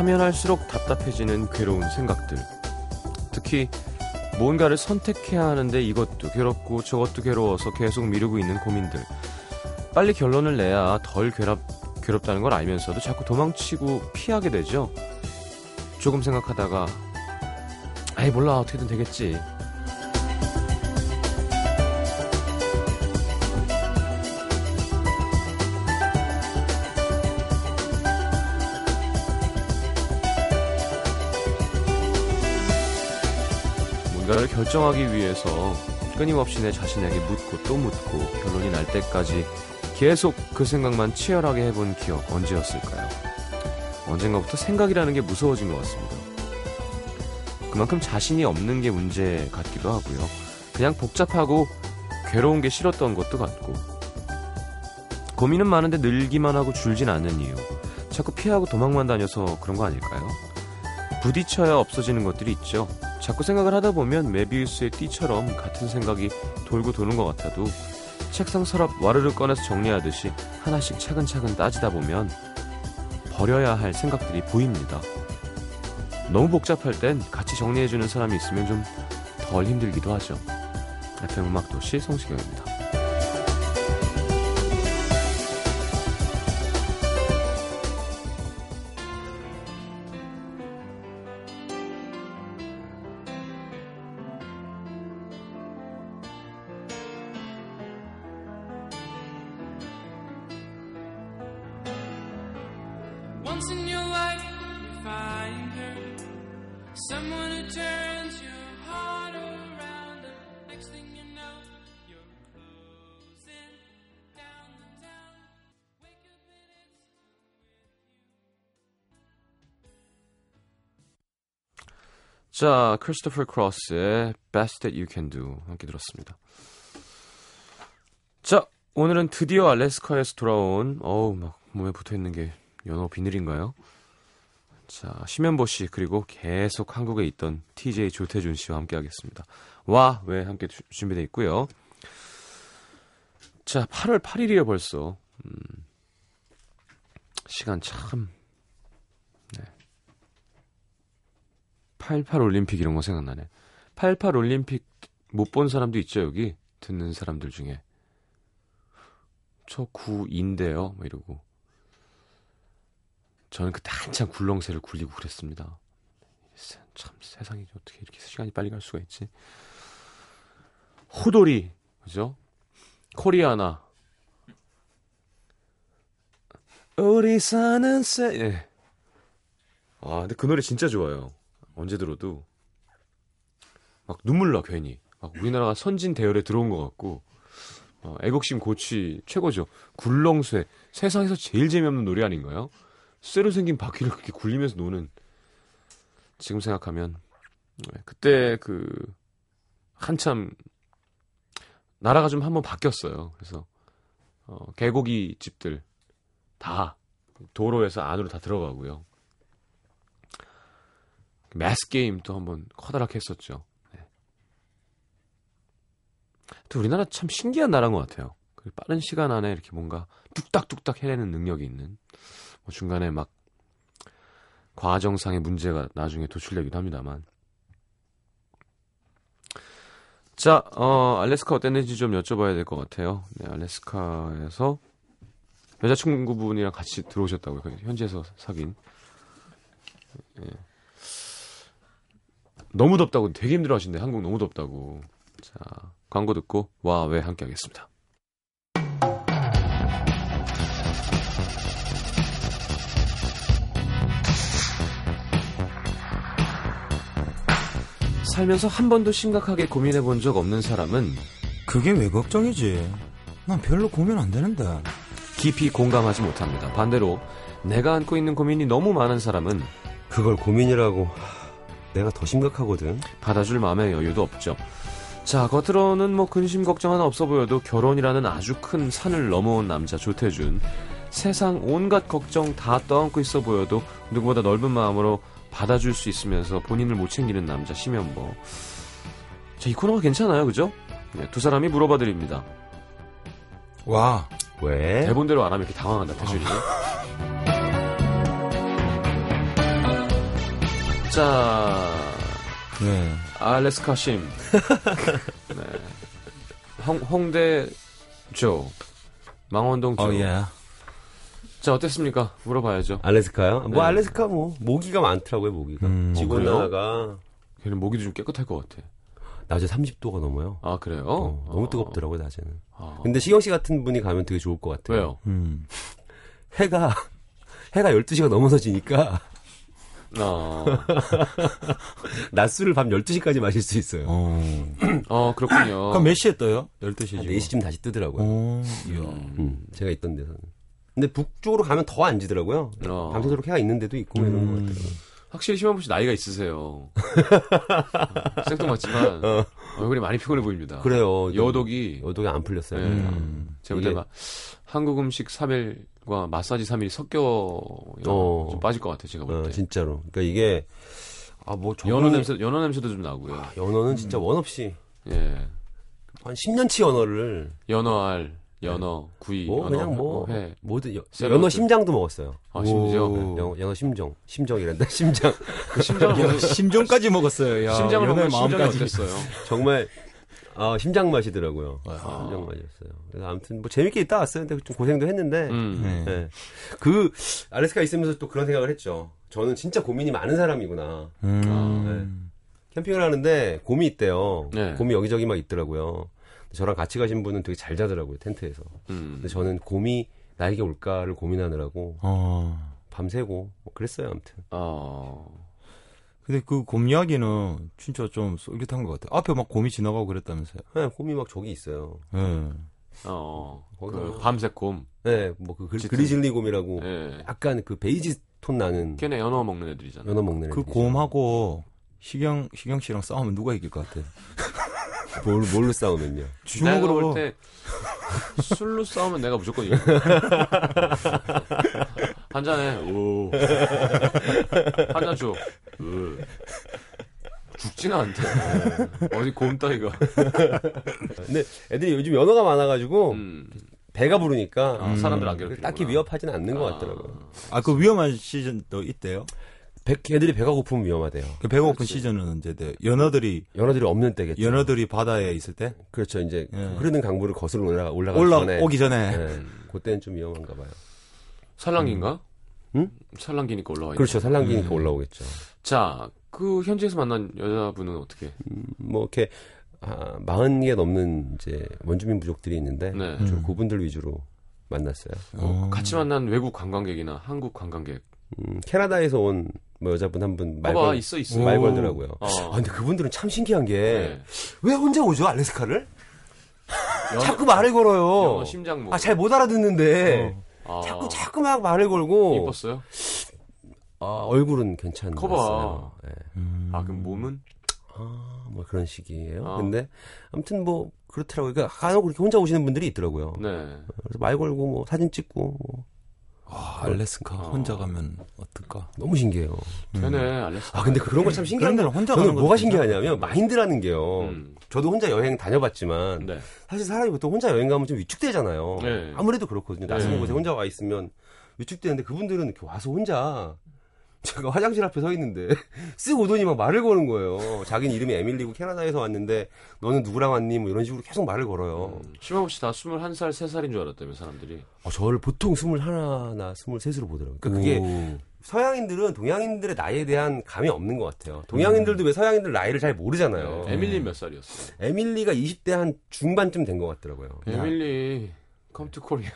하면 할수록 답답해지는 괴로운 생각들. 특히 뭔가를 선택해야 하는데 이것도 괴롭고 저것도 괴로워서 계속 미루고 있는 고민들. 빨리 결론을 내야 덜 괴롭, 괴롭다는 걸 알면서도 자꾸 도망치고 피하게 되죠. 조금 생각하다가, 아이, 몰라, 어떻게든 되겠지. 결정하기 위해서 끊임없이 내 자신에게 묻고 또 묻고 결론이 날 때까지 계속 그 생각만 치열하게 해본 기억 언제였을까요? 언젠가부터 생각이라는 게 무서워진 것 같습니다. 그만큼 자신이 없는 게 문제 같기도 하고요. 그냥 복잡하고 괴로운 게 싫었던 것도 같고 고민은 많은데 늘기만 하고 줄진 않는 이유 자꾸 피하고 도망만 다녀서 그런 거 아닐까요? 부딪혀야 없어지는 것들이 있죠. 자꾸 생각을 하다 보면 메비우스의 띠처럼 같은 생각이 돌고 도는 것 같아도 책상 서랍 와르르 꺼내서 정리하듯이 하나씩 차근차근 따지다 보면 버려야 할 생각들이 보입니다. 너무 복잡할 땐 같이 정리해주는 사람이 있으면 좀 덜 힘들기도 하죠. FM 음악도시 성시경입니다. 자, 크리스토퍼 크로스의 Best That You Can Do 함께 들었습니다. 자, 오늘은 드디어 알래스카에서 돌아온 어우 막 몸에 붙어 있는 게 연어 비늘인가요? 자, 심현보 씨 그리고 계속 한국에 있던 TJ 조태준 씨와 함께 하겠습니다. 와, 왜 함께 주- 준비되어 있고요. 자, 8월 8일이에요 벌써. 음, 시간 참 88 올림픽 이런 거 생각나네. 88 올림픽 못 본 사람도 있죠, 여기. 듣는 사람들 중에. 저 9인데요, 뭐 이러고. 저는 그때 한참 굴렁쇠를 굴리고 그랬습니다. 세- 참 세상이 어떻게 이렇게 시간이 빨리 갈 수가 있지. 호돌이, 그죠? 코리아나. 우리 사는 새, 예. 아, 근데 그 노래 진짜 좋아요. 언제 들어도 막 눈물 나 괜히. 막 우리나라가 선진 대열에 들어온 것 같고 어, 애국심 고취 최고죠. 굴렁쇠 세상에서 제일 재미없는 노래 아닌가요? 쇠로 생긴 바퀴를 그렇게 굴리면서 노는 지금 생각하면 네, 그때 그 한참 나라가 좀 한번 바뀌었어요. 그래서 어, 개고기 집들 다 도로에서 안으로 다 들어가고요 매스 게임도 한번 커다랗게 했었죠. 네. 또 우리나라 참 신기한 나라인 것 같아요. 그 빠른 시간 안에 이렇게 뭔가 뚝딱뚝딱 해내는 능력이 있는 뭐 중간에 막 과정상의 문제가 나중에 도출되기도 합니다만 자, 어, 알래스카 어땠는지 좀 여쭤봐야 될 것 같아요. 네, 알래스카에서 여자친구분이랑 같이 들어오셨다고요. 현지에서 사귄. 예. 너무 덥다고 되게 힘들어 하신대. 한국 너무 덥다고. 자, 광고 듣고 와 왜 함께 하겠습니다. 살면서 한 번도 심각하게 고민해 본 적 없는 사람은 그게 왜 걱정이지? 난 별로 고민 안 되는데. 깊이 공감하지 못합니다. 반대로 내가 안고 있는 고민이 너무 많은 사람은 그걸 고민이라고 내가 더 심각하거든. 받아줄 마음의 여유도 없죠. 자, 겉으로는 뭐 근심 걱정 하나 없어 보여도 결혼이라는 아주 큰 산을 넘어온 남자 조태준. 세상 온갖 걱정 다 떠안고 있어 보여도 누구보다 넓은 마음으로 받아줄 수 있으면서 본인을 못 챙기는 남자 심현보. 자, 이 코너가 괜찮아요, 그죠? 네, 두 사람이 물어봐 드립니다. 와, 왜? 대본대로 안 하면 이렇게 당황한다, 태준이. 자, 네. 알래스카 심. 네. 홍, 홍대 조. 망원동 조. 어, 예. 자, 어땠습니까? 물어봐야죠. 알래스카요? 뭐 네. 알래스카 뭐 모기가 많더라고요 모기가. 음. 지구 어, 그래요? 온난화가 걔는 모기도 좀 깨끗할 것 같아. 낮에 30도가 넘어요. 아, 그래요? 어, 너무 아. 뜨겁더라고요 낮에는. 아. 근데 시경 씨 같은 분이 가면 되게 좋을 것 같아요. 왜요? 음. 해가 해가 12시가 넘어서 지니까 아, 낮술을 밤 12시까지 마실 수 있어요. 어. 어, 그렇군요. 그럼 몇 시에 떠요? 12시에 한 지금. 4시쯤 다시 뜨더라고요. 어, 이야. 음, 제가 있던 데서는. 근데 북쪽으로 가면 더 안 지더라고요. 어. 밤새도록 해가 있는 데도 있고 뭐 이런 것 같더라고요. 확실히 심한부 씨 나이가 있으세요. 생뚱맞지만 얼굴이 많이 피곤해 보입니다. 그래요. 여독이 여독이 안 풀렸어요. 네. 음. 제가 볼 이게- 한국 음식 3일 과 마사지 3일이 섞여 어. 좀 빠질 것 같아요. 제가 볼 어, 때. 진짜로. 그러니까 이게 아뭐 연어 냄새 연어 냄새도 좀 나고요. 연어는 진짜 원 없이 예. 한 10년치 연어를 연어알, 연어, 구이, 뭐 연어, 그냥 뭐 회. 뭐든 여- 샐러드. 연어 심장도 먹었어요. 아, 심지어 오. 연어, 연어 심정, 심정이란다. 심장. 그 먹는 심정까지 먹었어요. 야, 심장을 심장이 마음까지. 어땠어요? 정말 아, 심장 맛이더라고요. 아. 심장 맛이었어요. 그래서 아무튼 뭐 재밌게 있다 왔어요. 근데 좀 고생도 했는데 음. 네. 네. 그 알래스카 있으면서 또 그런 생각을 했죠. 저는 진짜 고민이 많은 사람이구나. 음. 캠핑을 하는데 곰이 있대요. 네. 곰이 여기저기 막 있더라고요. 저랑 같이 가신 분은 되게 잘 자더라고요 텐트에서. 음. 근데 저는 곰이 나에게 올까를 고민하느라고 어. 밤새고 뭐 그랬어요 아무튼. 어. 근데 그 곰 이야기는 진짜 좀 솔깃한 것 같아요. 앞에 막 곰이 지나가고 그랬다면서요. 네, 곰이 막 저기 있어요. 예. 어. 그 밤새 곰. 네, 뭐그 짙은- grizzly 곰이라고 예. 약간 그 베이지 톤 나는 걔네 연어 먹는 애들이잖아. 연어 먹는 그 애들이죠. 곰하고 시경 시경 씨랑 싸우면 누가 이길 것 같아? 뭘, 뭘로 싸우면요? 주먹으로. 볼때 술로 싸우면 내가 무조건 이겨. 한 잔에 오. 한 잔 줘. 으. 죽지는 않대. 어디 곰 따위가. 근데 애들이 요즘 연어가 많아가지고 음. 배가 부르니까 아, 사람들 안 괴롭히는 딱히 위협하지는 않는 것 같더라고요. 아 그 위험한 시즌도 있대요. 배, 애들이 배가 고프면 위험하대요. 그 배고픈 시즌은 언제 돼? 연어들이 연어들이 없는 때겠죠. 연어들이 바다에 있을 때 그렇죠. 이제 예. 흐르는 강물을 거슬러 올라가 올라가기 올라 전에 오기 전에 네, 그때는 좀 위험한가 봐요. 산란기인가? 응? 산란기니까 올라와 있는. 그렇죠. 산란기니까 음. 올라오겠죠. 자, 그 현지에서 만난 여자분은 어떻게? 뭐 이렇게 아, 40개 넘는 이제 원주민 부족들이 있는데 네. 음. 저 그분들 위주로 만났어요. 어, 어. 같이 만난 외국 관광객이나 한국 관광객. 음, 캐나다에서 온 뭐 여자분 한 분 말 걸 있어, 있어. 말 오. 걸더라고요. 어. 아, 근데 그분들은 참 신기한 게왜 네. 혼자 오죠 알래스카를? 연어- 자꾸 말을 걸어요. 심장 뭐. 아 잘 못 알아듣는데 아, 자꾸 자꾸 막 말을 걸고 이뻤어요? 아, 얼굴은 괜찮았어요. 커봐. 네. 음. 아, 그럼 몸은? 아, 뭐 그런 식이에요. 아. 근데 아무튼 뭐 그렇더라고요. 그러니까 간혹 그렇게 혼자 오시는 분들이 있더라고요. 네. 그래서 말 걸고 뭐 사진 찍고 뭐 아, 알래스카 어. 혼자 가면 어떨까? 너무 신기해요. 되네, 알렉스. 아 근데 그런 거 참 신기한 그런 게 데는 혼자 저는 가는 뭐가. 신기하냐면 마인드라는 게요. 음. 저도 혼자 여행 다녀봤지만 네. 사실 사람이 보통 혼자 여행 가면 좀 위축되잖아요. 네. 아무래도 그렇거든요. 낯선 네. 곳에 혼자 와 있으면 위축되는데 그분들은 이렇게 와서 혼자 제가 화장실 앞에 서 있는데 쓱 오더니 막 말을 거는 거예요. 자기는 이름이 에밀리고 캐나다에서 왔는데 너는 누구랑 왔니? 뭐 이런 식으로 계속 말을 걸어요. 심하고 씨다 21살, 3살인 줄 알았다며, 사람들이. 어, 저를 보통 21나 23으로 보더라고요. 그러니까 그게 오. 서양인들은 동양인들의 나이에 대한 감이 없는 것 같아요. 동양인들도 왜 서양인들 나이를 잘 모르잖아요. 네. 에밀리 몇 살이었어요? 에밀리가 20대 한 중반쯤 된 것 같더라고요. 에밀리, come to Korea.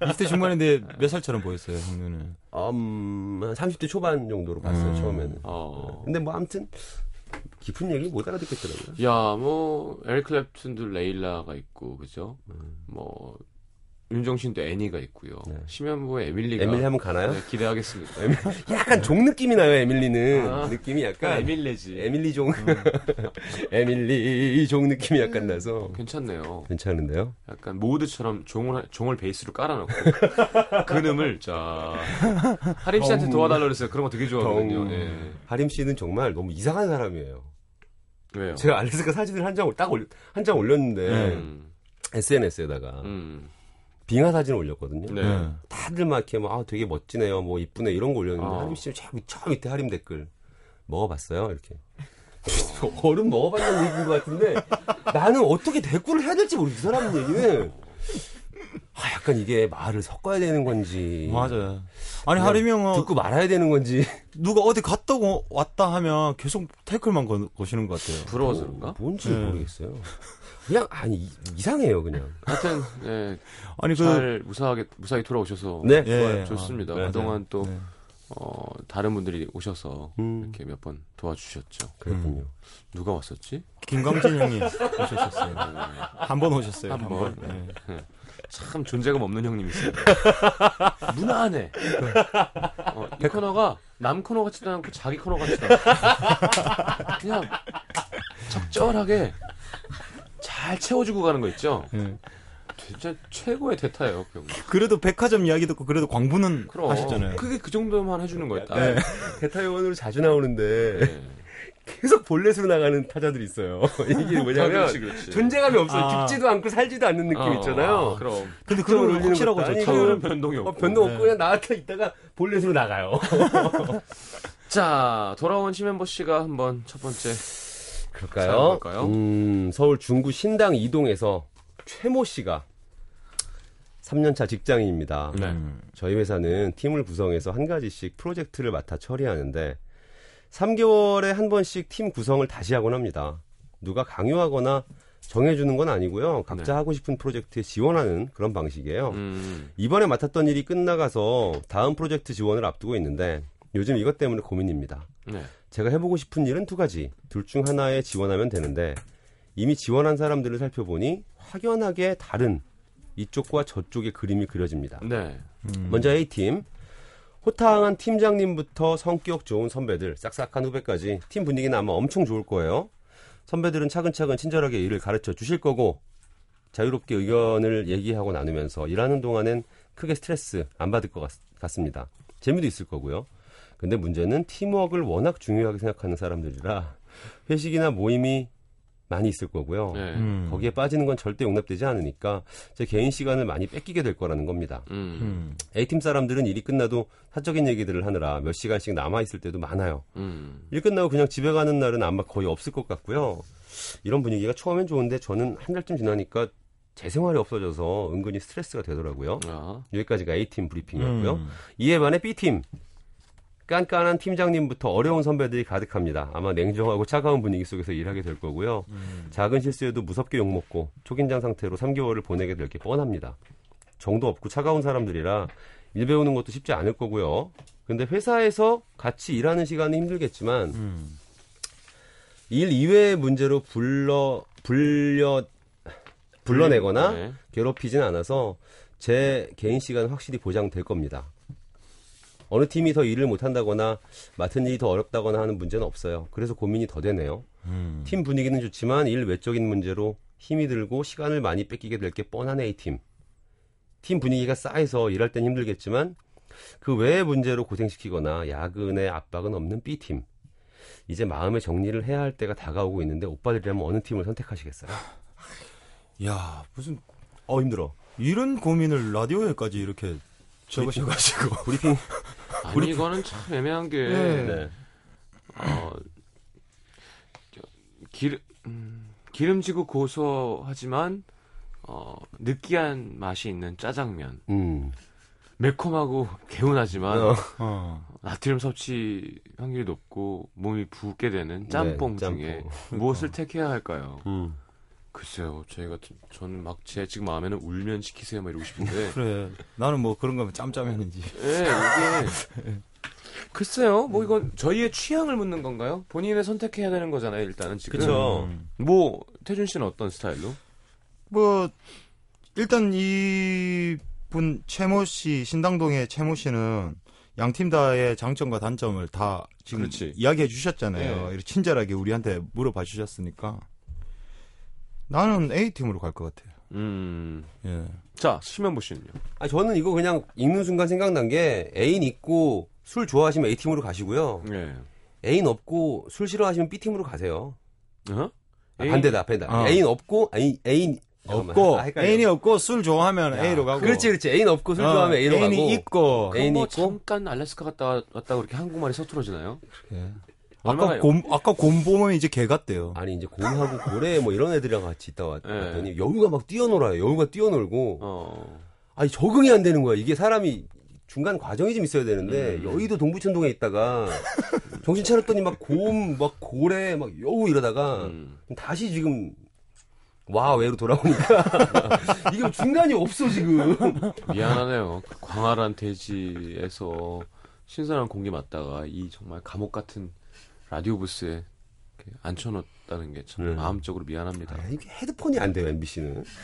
20대 중반인데 몇 살처럼 보였어요, 형님은. 음, 한 30대 초반 정도로 봤어요, 음. 처음에는. 어. 근데 뭐 아무튼 깊은 얘기 못 알아듣겠더라고요. 야, 뭐, 에릭 클랩튼도 레일라가 있고, 그죠? 뭐, 윤종신도 애니가 있고요. 네. 심현보의 에밀리가. 에밀리 한번 가나요? 네, 기대하겠습니다. 약간 종 느낌이 나요, 에밀리는. 아. 느낌이 약간 에밀레지. 에밀리 종. 에밀리 종 느낌이 약간 나서 괜찮네요. 괜찮은데요? 약간 모드처럼 종을 종을 베이스로 깔아놓고 근음을 자 하림 씨한테 덩. 도와달라 그랬어요. 그런 거 되게 좋아하거든요. 덩. 예. 하림 씨는 정말 너무 이상한 사람이에요. 왜요? 제가 알래스카 사진을 한 장 딱 한 장 올렸는데 음, SNS에다가 음, 빙하 사진을 올렸거든요. 네. 다들 막 이렇게 막 아, 되게 멋지네요, 뭐 이쁘네 이런 거 올렸는데 아. 하림 씨는 저, 저 밑에 하림 댓글 먹어봤어요. 이렇게. 얼음 먹어봤다는 얘기인 것 같은데 나는 어떻게 대꾸를 해야 될지 모르겠어. 그 사람 얘기는. 아, 약간 이게 말을 섞어야 되는 건지. 맞아요. 아니 그냥 하리명은 듣고 말아야 되는 건지. 누가 어디 갔다고 왔다 하면 계속 태클만 거, 거시는 것 같아요. 부러워서 그런가? 뭔지 네. 모르겠어요. 그냥 아니 이- 이상해요 그냥. 하여튼 예, 아니 그잘 무사하게 무사히 돌아오셔서 네. 예. 좋아요. 좋습니다. 아, 네, 그동안 또 네. 어, 다른 분들이 오셔서 음, 이렇게 몇 번 도와주셨죠. 그렇군요. 누가 왔었지? 김광진 형이 오셨었어요. 한 번 오셨어요. 한 한 번. 번. 네. 참 존재감 없는 형님이세요. 무난해. 어, 이 코너가 남 코너 같지도 않고 자기 코너 같지도 않고 그냥 적절하게 잘 채워주고 가는 거 있죠. 예. 진짜 최고의 대타예요, 그 형. 그래도 백화점 이야기 듣고 그래도 광부는 그럼 하시잖아요. 그게 그 정도만 해주는 거였다. 네. 대타 요원으로 자주 나오는데 네. 계속 볼넷으로 나가는 타자들이 있어요. 이게 뭐냐면 그렇지, 그렇지. 존재감이 없어요. 아. 죽지도 않고 살지도 않는 느낌 어, 있잖아요. 아, 그럼 근데 그런 확실하고 좋죠. 변동이 없고. 어, 변동 없고 네. 그냥 나한테 있다가 볼넷으로 나가요. 자, 돌아온 심현보 씨가 한번 첫 번째 그럴까요? 볼까요? 음, 서울 중구 신당 이동에서 최모 씨가 3년차 직장인입니다. 네. 음. 저희 회사는 팀을 구성해서 한 가지씩 프로젝트를 맡아 처리하는데 3개월에 한 번씩 팀 구성을 다시 하곤 합니다. 누가 강요하거나 정해주는 건 아니고요. 각자 네. 하고 싶은 프로젝트에 지원하는 그런 방식이에요. 음, 이번에 맡았던 일이 끝나가서 다음 프로젝트 지원을 앞두고 있는데 요즘 이것 때문에 고민입니다. 네. 제가 해보고 싶은 일은 두 가지. 둘 중 하나에 지원하면 되는데 이미 지원한 사람들을 살펴보니 확연하게 다른 이쪽과 저쪽의 그림이 그려집니다. 네. 음. 먼저 A팀. 호탕한 팀장님부터 성격 좋은 선배들, 싹싹한 후배까지 팀 분위기는 아마 엄청 좋을 거예요. 선배들은 차근차근 친절하게 일을 가르쳐 주실 거고 자유롭게 의견을 얘기하고 나누면서 일하는 동안엔 크게 스트레스 안 받을 것 같, 같습니다. 재미도 있을 거고요. 근데 문제는 팀워크를 워낙 중요하게 생각하는 사람들이라 회식이나 모임이 많이 있을 거고요. 네. 음. 거기에 빠지는 건 절대 용납되지 않으니까 제 개인 시간을 많이 뺏기게 될 거라는 겁니다. 음, 음. A팀 사람들은 일이 끝나도 사적인 얘기들을 하느라 몇 시간씩 남아 있을 때도 많아요. 음. 일 끝나고 그냥 집에 가는 날은 아마 거의 없을 것 같고요. 이런 분위기가 처음엔 좋은데 저는 한 달쯤 지나니까 제 생활이 없어져서 은근히 스트레스가 되더라고요. 아, 여기까지가 A팀 브리핑이었고요. 음. 이에 반해 B팀. 깐깐한 팀장님부터 어려운 선배들이 가득합니다. 아마 냉정하고 차가운 분위기 속에서 일하게 될 거고요. 음. 작은 실수에도 무섭게 욕먹고 초긴장 상태로 3개월을 보내게 될 게 뻔합니다. 정도 없고 차가운 사람들이라 일 배우는 것도 쉽지 않을 거고요. 근데 회사에서 같이 일하는 시간은 힘들겠지만 음. 일 이외의 문제로 불러 불려 불러내거나 네. 괴롭히진 않아서 제 개인 시간은 확실히 보장될 겁니다. 어느 팀이 더 일을 못한다거나 맡은 일이 더 어렵다거나 하는 문제는 없어요. 그래서 고민이 더 되네요. 음. 팀 분위기는 좋지만 일 외적인 문제로 힘이 들고 시간을 많이 뺏기게 될 게 뻔한 A팀. 팀 분위기가 싸해서 일할 땐 힘들겠지만 그 외의 문제로 고생시키거나 야근의 압박은 없는 B팀. 이제 마음의 정리를 해야 할 때가 다가오고 있는데 오빠들이라면 어느 팀을 선택하시겠어요? 야 무슨 어 힘들어. 이런 고민을 라디오에까지 이렇게 적으셔가지고 브리핑. 아니 이거는 참 애매한 게 네. 어, 저, 기름 음, 기름지고 고소하지만 어, 느끼한 맛이 있는 짜장면, 음. 매콤하고 개운하지만 어. 어. 나트륨 섭취 확률이 높고 몸이 붓게 되는 짬뽕 네, 중에 짬뽕. 무엇을 택해야 할까요? 음. 글쎄요, 저희 같은 저는 막 제 지금 마음에는 울면 시키세요, 막 이러고 싶은데. 그래 나는 뭐 그런 거면 짬짜면인지 예, 이게 글쎄요, 뭐 이건 저희의 취향을 묻는 건가요? 본인의 선택해야 되는 거잖아요, 일단은 지금. 그쵸. 음. 뭐 태준 씨는 어떤 스타일로? 뭐 일단 이분 최모 씨 신당동의 최모 씨는 양 팀 다의 장점과 단점을 다 지금 그렇지. 이야기해 주셨잖아요. 네. 이렇게 친절하게 우리한테 물어봐 주셨으니까 나는 A 팀으로 갈 것 같아요. 음, 예. 자 심현보 씨는요? 아 저는 이거 그냥 읽는 순간 생각난 게 애인 있고 술 좋아하시면 A 팀으로 가시고요. 예. 애인 없고 술 싫어하시면 B 팀으로 가세요. 어? 아, 애인- 반대다, 반대다. 어. 애인 없고 애인 애인. 없고 아. 애인이 없고 술 좋아하면 A로 가고 그렇지, 그렇지. 애인 없고 술 어, 좋아하면 A로 애인이 가고. 있고 애인이 뭐 있고? 잠깐 알래스카 갔다 왔다고 이렇게 한국말이 서툴어지나요? 예. 얼마나 아까 곰 아까 곰 보면 이제 개 같대요. 아니 이제 곰하고 고래 뭐 이런 애들이랑 같이 있다 왔- 네. 왔더니 여우가 막 뛰어놀아요. 여우가 뛰어놀고 어. 아니 적응이 안 되는 거야. 이게 사람이 중간 과정이 좀 있어야 되는데 음. 여의도 동부천동에 있다가 정신 차렸더니 막 곰, 막 고래, 막 여우 이러다가 음. 다시 지금 와 외로 돌아오니까 이게 중간이 없어 지금. 미안하네요. 그 광활한 대지에서 신선한 공기 맞다가 이 정말 감옥 같은 라디오 부스에 이렇게 앉혀놓았다는 게참 네. 마음적으로 미안합니다. 아, 이게 헤드폰이 안 돼요 MBC는.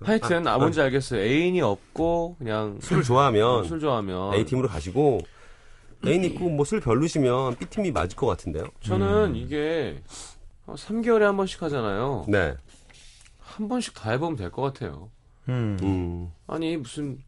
하여튼 아, 뭔지 알겠어요. 애인이 없고 그냥 술을 좋아하면 술 좋아하면 A 팀으로 가시고 애인 있고 뭐 술 별로시면 B 팀이 맞을 것 같은데요. 저는 이게 3개월에 한 번씩 하잖아요. 네. 한 번씩 다 해보면 될 것 같아요. 음. 음 아니 무슨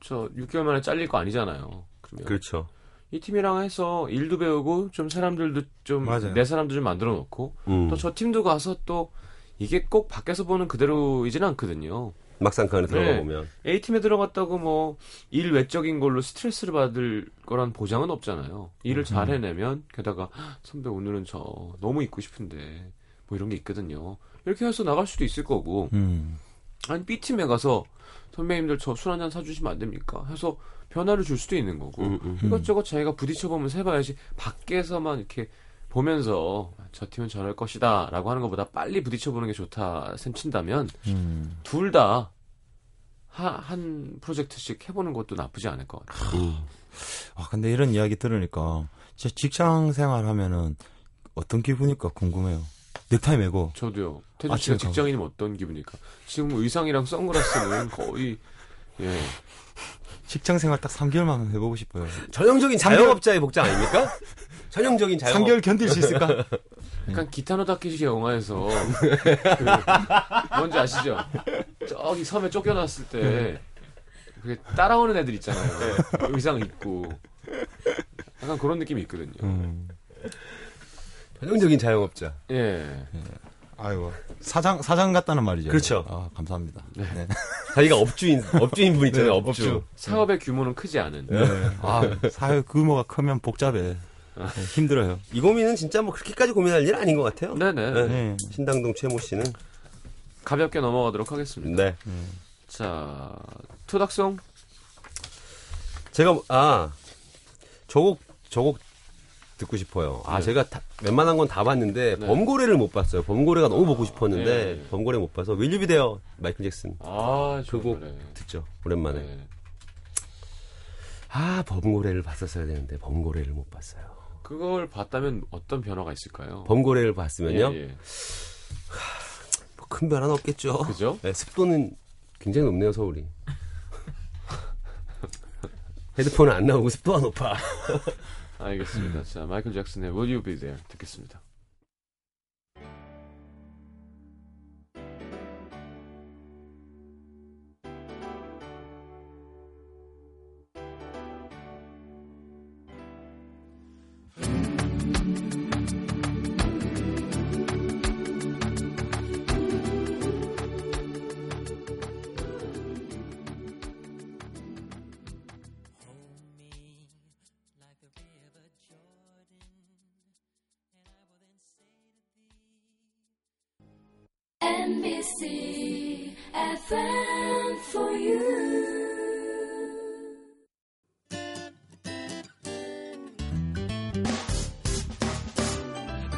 저 6개월 만에 잘릴 거 아니잖아요. 그러면 그렇죠. 이 팀이랑 해서 일도 배우고 좀 사람들도 좀. 내 사람도 좀 만들어 놓고 음. 또저 팀도 가서 또 이게 꼭 밖에서 보는 그대로이진 않거든요. 막상 그 안에 들어가 네. 보면 A 팀에 들어갔다고 뭐 일 외적인 걸로 스트레스를 받을 거란 보장은 없잖아요. 일을 잘 해내면 게다가 "헉, 선배 오늘은 저 너무 있고 싶은데 뭐 이런 게 있거든요. 이렇게 해서 나갈 수도 있을 거고 음. 아니 B 팀에 가서 선배님들 저 술 한잔 사주시면 안 됩니까? 해서 변화를 줄 수도 있는 거고 음, 음. 이것저것 자기가 부딪혀보면서 해봐야지 밖에서만 이렇게 보면서 저 팀은 저럴 것이다 라고 하는 것보다 빨리 부딪혀보는 게 좋다 셈친다면 음. 둘다 한 프로젝트씩 해보는 것도 나쁘지 않을 것 같아요. 음. 아 근데 이런 이야기 들으니까 제 직장 생활 하면은 어떤 기분일까 궁금해요. 넥타이 매고 저도요. 태주 아침에 씨가 직장인이면 어떤 기분일까? 지금 의상이랑 선글라스는 거의 예 직장 생활 딱 3개월만 해보고 싶어요. 전형적인 자영업자의 복장 아닙니까? 전형적인 자영업. 3개월 견딜 수 있을까? 약간 기타노 다케시 영화에서 그 뭔지 아시죠? 저기 섬에 쫓겨났을 때 그게 따라오는 애들 있잖아요. 의상 입고 약간 그런 느낌이 있거든요. 음. 전형적인 자영업자. 예. 아이고 사장 사장 같다는 말이죠. 그렇죠. 아 감사합니다. 네. 네. 자기가 업주인, 업주인 분 있잖아요, 네, 업주. 사업의 규모는 크지 않은. 아 사회 규모가 크면 복잡해. 네, 힘들어요. 이 고민은 진짜 뭐 그렇게까지 고민할 일 아닌 것 같아요. 네네. 네. 네. 신당동 최모 씨는. 가볍게 넘어가도록 하겠습니다. 네. 자, 토닥송 제가, 아, 저곡, 저곡 듣고 싶어요. 아, 네. 제가 다- 웬만한 건 다 봤는데, 네. 범고래를 못 봤어요. 범고래가 너무 보고 싶었는데, 네. 범고래 못 봐서, 윌리비 데어, 마이클 잭슨. 아, 노래. 듣죠. 오랜만에. 네. 아, 범고래를 봤었어야 되는데, 범고래를 못 봤어요. 그걸 봤다면 어떤 변화가 있을까요? 범고래를 봤으면요, 예, 예. 뭐 큰 변화는 없겠죠. 그죠? 네, 습도는 굉장히 높네요, 서울이. 헤드폰은 안 나오고 습도가 높아. 알겠습니다. 자, 마이클 잭슨의 Will You Be There 듣겠습니다.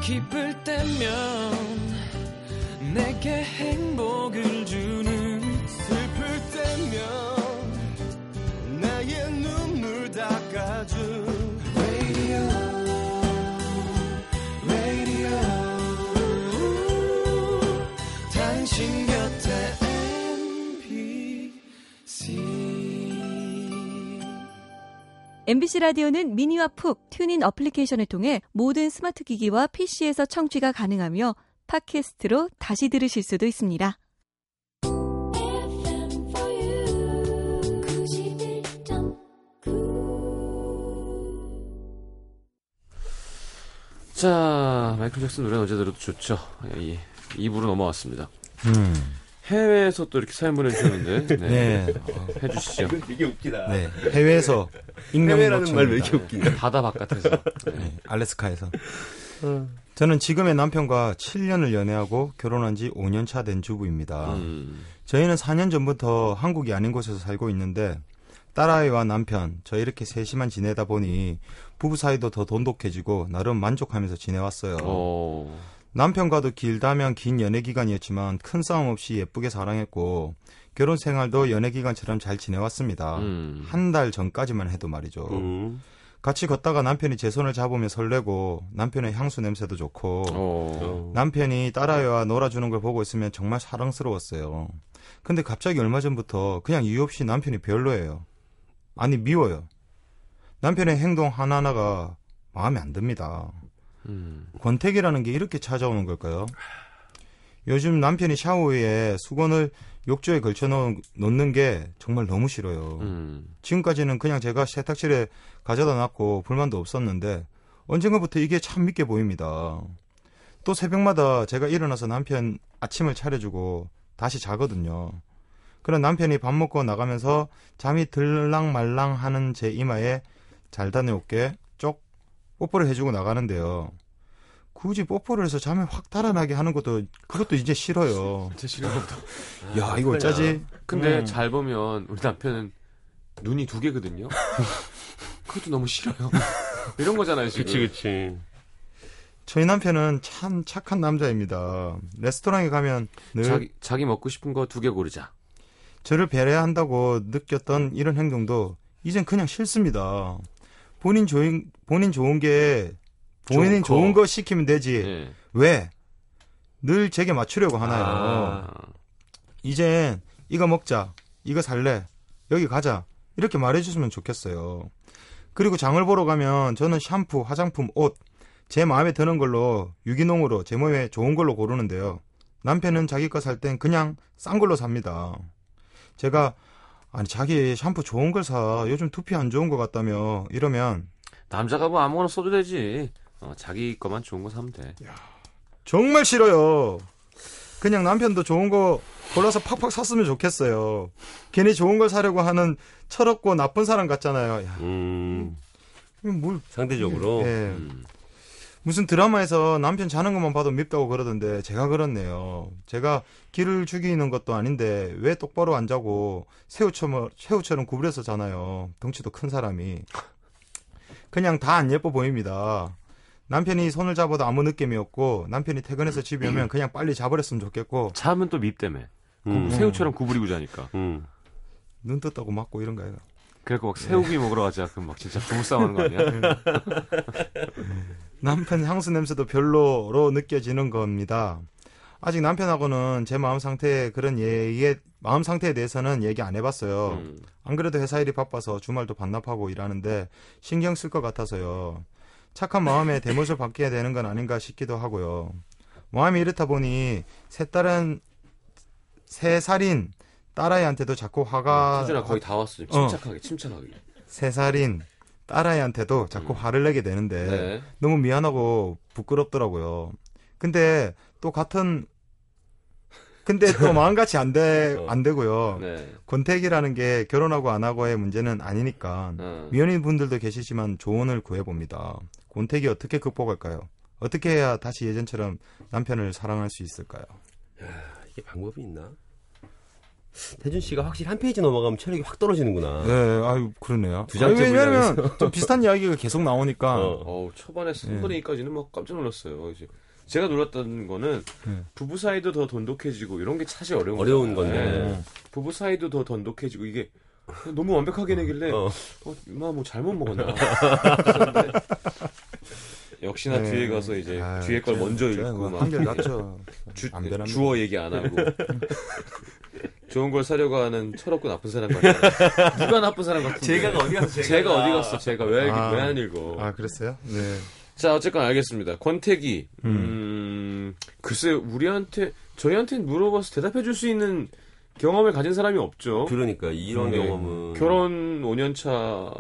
기쁠 때면 내게 행복을 MBC 라디오는 미니와 푹 TuneIn 어플리케이션을 통해 모든 스마트 기기와 PC에서 청취가 가능하며 팟캐스트로 다시 들으실 수도 있습니다. FM for you. 91.9. 자, 마이클 잭슨 노래는 어제 들어도 좋죠. 예, 2부로 넘어왔습니다. 음. 해외에서 또 이렇게 사연 보내주셨는데 네. 네. 해주시죠. 되게 웃기다. 네. 해외에서 익명 해외라는 말 왜. 이렇게 웃기냐. 바다 바깥에서. 네, 알래스카에서. 저는 지금의 남편과 7년을 연애하고 결혼한 지 5년 차 된 주부입니다. 음. 저희는 4년 전부터 한국이 아닌 곳에서 살고 있는데 딸아이와 남편 저 이렇게 셋이만 지내다 보니 부부 사이도 더 돈독해지고 나름 만족하면서 지내왔어요. 어. 남편과도 길다면 긴 연애 기간이었지만 큰 싸움 없이 예쁘게 사랑했고 결혼 생활도 연애 기간처럼 잘 지내왔습니다. 음. 한달 전까지만 해도 말이죠. 음. 같이 걷다가 남편이 제 손을 잡으며 설레고 남편의 향수 냄새도 좋고 어. 남편이 딸아이와 놀아주는 걸 보고 있으면 정말 사랑스러웠어요. 근데 갑자기 얼마 전부터 그냥 이유 없이 남편이 별로예요. 아니 미워요. 남편의 행동 하나하나가 마음에 안 듭니다. 음. 권태기라는 게 이렇게 찾아오는 걸까요? 요즘 남편이 샤워 후에 수건을 욕조에 걸쳐 놓- 놓는 게 정말 너무 싫어요. 음. 지금까지는 그냥 제가 세탁실에 가져다 놨고 불만도 없었는데 언젠가부터 이게 참 믿게 보입니다. 또 새벽마다 제가 일어나서 남편 아침을 차려주고 다시 자거든요. 그런 남편이 밥 먹고 나가면서 잠이 들랑말랑 하는 제 이마에 잘 다녀올게 쪽 뽀뽀를 해주고 나가는데요. 굳이 뽀뽀를 해서 잠이 확 달아나게 하는 것도 그것도 이제 싫어요. 진짜 것도. 야 이거 어쩌지? 근데 음. 잘 보면 우리 남편은 눈이 두 개거든요. 그것도 너무 싫어요. 이런 거잖아요 지금. 그치, 그치. 저희 남편은 참 착한 남자입니다. 레스토랑에 가면 늘 자기 자기 먹고 싶은 거 두 개 고르자. 저를 배려한다고 느꼈던 이런 행동도 이젠 그냥 싫습니다. 본인 좋은 본인 좋은 게 본인 좋고. 좋은 거 시키면 되지. 예. 왜? 늘 제게 맞추려고 하나요? 아. 이젠 이거 먹자. 이거 살래. 여기 가자. 이렇게 말해 주시면 좋겠어요. 그리고 장을 보러 가면 저는 샴푸, 화장품, 옷, 제 마음에 드는 걸로 유기농으로 제 몸에 좋은 걸로 고르는데요. 남편은 자기 거 살 땐 그냥 싼 걸로 삽니다. 제가 아니 자기 샴푸 좋은 걸 사. 요즘 두피 안 좋은 것 같다며 이러면 남자가 뭐 아무거나 써도 되지. 어, 자기 거만 좋은 거 사면 돼. 정말 싫어요. 그냥 남편도 좋은 거 골라서 팍팍 샀으면 좋겠어요. 괜히 좋은 걸 사려고 하는 철없고 나쁜 사람 같잖아요. 야, 음. 뭘 상대적으로. 예. 음. 무슨 드라마에서 남편 자는 것만 봐도 밉다고 그러던데 제가 그렇네요. 제가 기를 죽이는 것도 아닌데 왜 똑바로 안 자고 새우처럼, 새우처럼 구부려서 자나요. 덩치도 큰 사람이. 그냥 다 안 예뻐 보입니다. 남편이 손을 잡아도 아무 느낌이 없고 남편이 퇴근해서 집에 오면 그냥 빨리 자버렸으면 좋겠고 자면 또 밉다며. 음. 새우처럼 구부리고 자니까. 음. 눈 떴다고 맞고 이런 거예요. 그래갖고 막 새우구이 먹으러 가자. 그럼 막 진짜 부부싸움 하는 거 아니야? 남편 향수 냄새도 별로로 느껴지는 겁니다. 아직 남편하고는 제 마음 상태에 그런 얘기 마음 상태에 대해서는 얘기 안 해봤어요. 음. 안 그래도 회사 일이 바빠서 주말도 반납하고 일하는데 신경 쓸 것 같아서요. 착한 마음에 대못을 받게 되는 건 아닌가 싶기도 하고요. 마음이 이렇다 보니 세 딸은 세 살인 딸아이한테도 자꾸 화가 수준아 거의 다 왔어. 어. 침착하게, 침착하게. 세 살인 딸아이한테도 자꾸 화를 내게 되는데 네. 너무 미안하고 부끄럽더라고요. 근데 또 같은 근데 또 마음같이 안 돼, 안 되고요. 네. 권태기라는 게 결혼하고 안 하고의 문제는 아니니까 어. 미혼인 분들도 계시지만 조언을 구해봅니다. 권태기 어떻게 극복할까요? 어떻게 해야 다시 예전처럼 남편을 사랑할 수 있을까요? 이게 방법이 있나? 태준 씨가 확실히 한 페이지 넘어가면 체력이 확 떨어지는구나. 네, 아유 그러네요. 두 장째 아니, 왜냐면 좀 비슷한 이야기가 계속 나오니까 어. 어우, 초반에 네. 3분의 2까지는 막 깜짝 놀랐어요. 이제 제가 놀랐던 거는 네. 부부 사이도 더 돈독해지고 이런 게 사실 어려운 어려운. 건데. 네. 부부 사이도 더 돈독해지고 이게 너무 완벽하게 내길래 어. 어, 엄마 뭐 잘못 먹었나? 역시나 네. 뒤에 가서 이제 아유, 뒤에 걸 저- 먼저 저 읽고 뭐막 한결 낫죠. 주, 안 변합니다. 주어 얘기 안 하고 좋은 걸 사려고 하는 철없고 나쁜 사람 같아. 누가 나쁜 사람 같은데? 어디 가서 제가 어디 갔어? 제가 왜 아. 왜안 읽어? 아 그랬어요? 네. 자, 어쨌건 알겠습니다. 권태기. 음, 글쎄, 우리한테, 저희한테 물어봐서 대답해 줄 수 있는 경험을 가진 사람이 없죠. 그러니까 이런 네. 경험은 결혼 5년 차,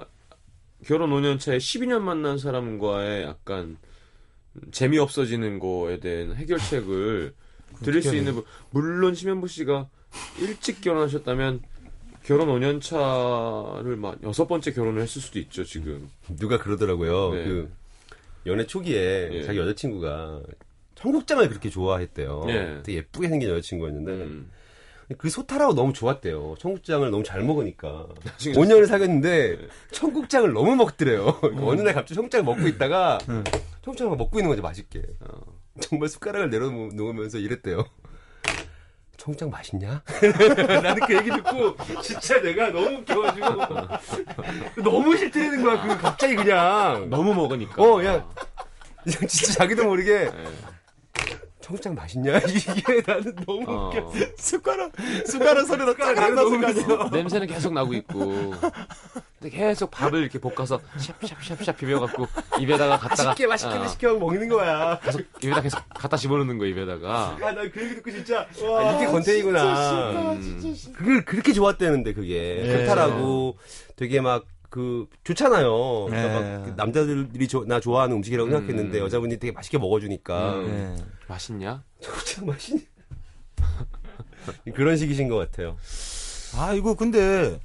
결혼 5년 차에 12년 만난 사람과의 약간 재미없어지는 거에 대한 해결책을 드릴 수 있는 부- 물론 심현보 씨가 일찍 결혼하셨다면 결혼 5년 차를 막 여섯 번째 결혼을 했을 수도 있죠 지금. 누가 그러더라고요. 네. 그 연애 초기에 예. 자기 여자친구가 청국장을 그렇게 좋아했대요. 예. 되게 예쁘게 생긴 여자친구였는데 음. 그 소타라고 너무 좋았대요. 청국장을 너무 잘 먹으니까. 나중에 5년을 사귀었는데 청국장을 너무 먹더래요. 어느 날 갑자기 청국장을 먹고 있다가 청국장을 먹고 있는 거죠 맛있게. 어. 정말 숟가락을 내려놓으면서 이랬대요. 청국장 맛있냐? 나는 그 얘기 듣고 진짜 내가 너무 웃겨가지고 너무 싫다는 거야. 그 갑자기 그냥 너무 먹으니까. 어, 야. 그냥 진짜 자기도 모르게 예. 청국장 맛있냐? 이게 나는 너무 어. 웃겨. 숟가락 숟가락 소리가 숟가락 딱 나는 거 내려놓으면서. 아니야? 냄새는 계속 나고 있고. 계속 밥을 이렇게 볶아서 샵샵샵샵 비벼갖고 입에다가 갖다가 맛있게 맛있게 어, 맛있게 하고 먹는 거야. 계속 입에다 계속 갖다 집어넣는 거 입에다가. 아, 나 그 얘기 듣고 진짜 아, 이게 건태이구나. 음. 그걸 그렇게 좋았다는데 그게 예. 그렇다라고 되게 막 그 좋잖아요. 그러니까 예. 남자들이 조- 나 좋아하는 음식이라고 음. 생각했는데 여자분이 되게 맛있게 먹어주니까 음. 예. 맛있냐? 청국장 맛있냐? 그런 식이신 것 같아요. 아 이거 근데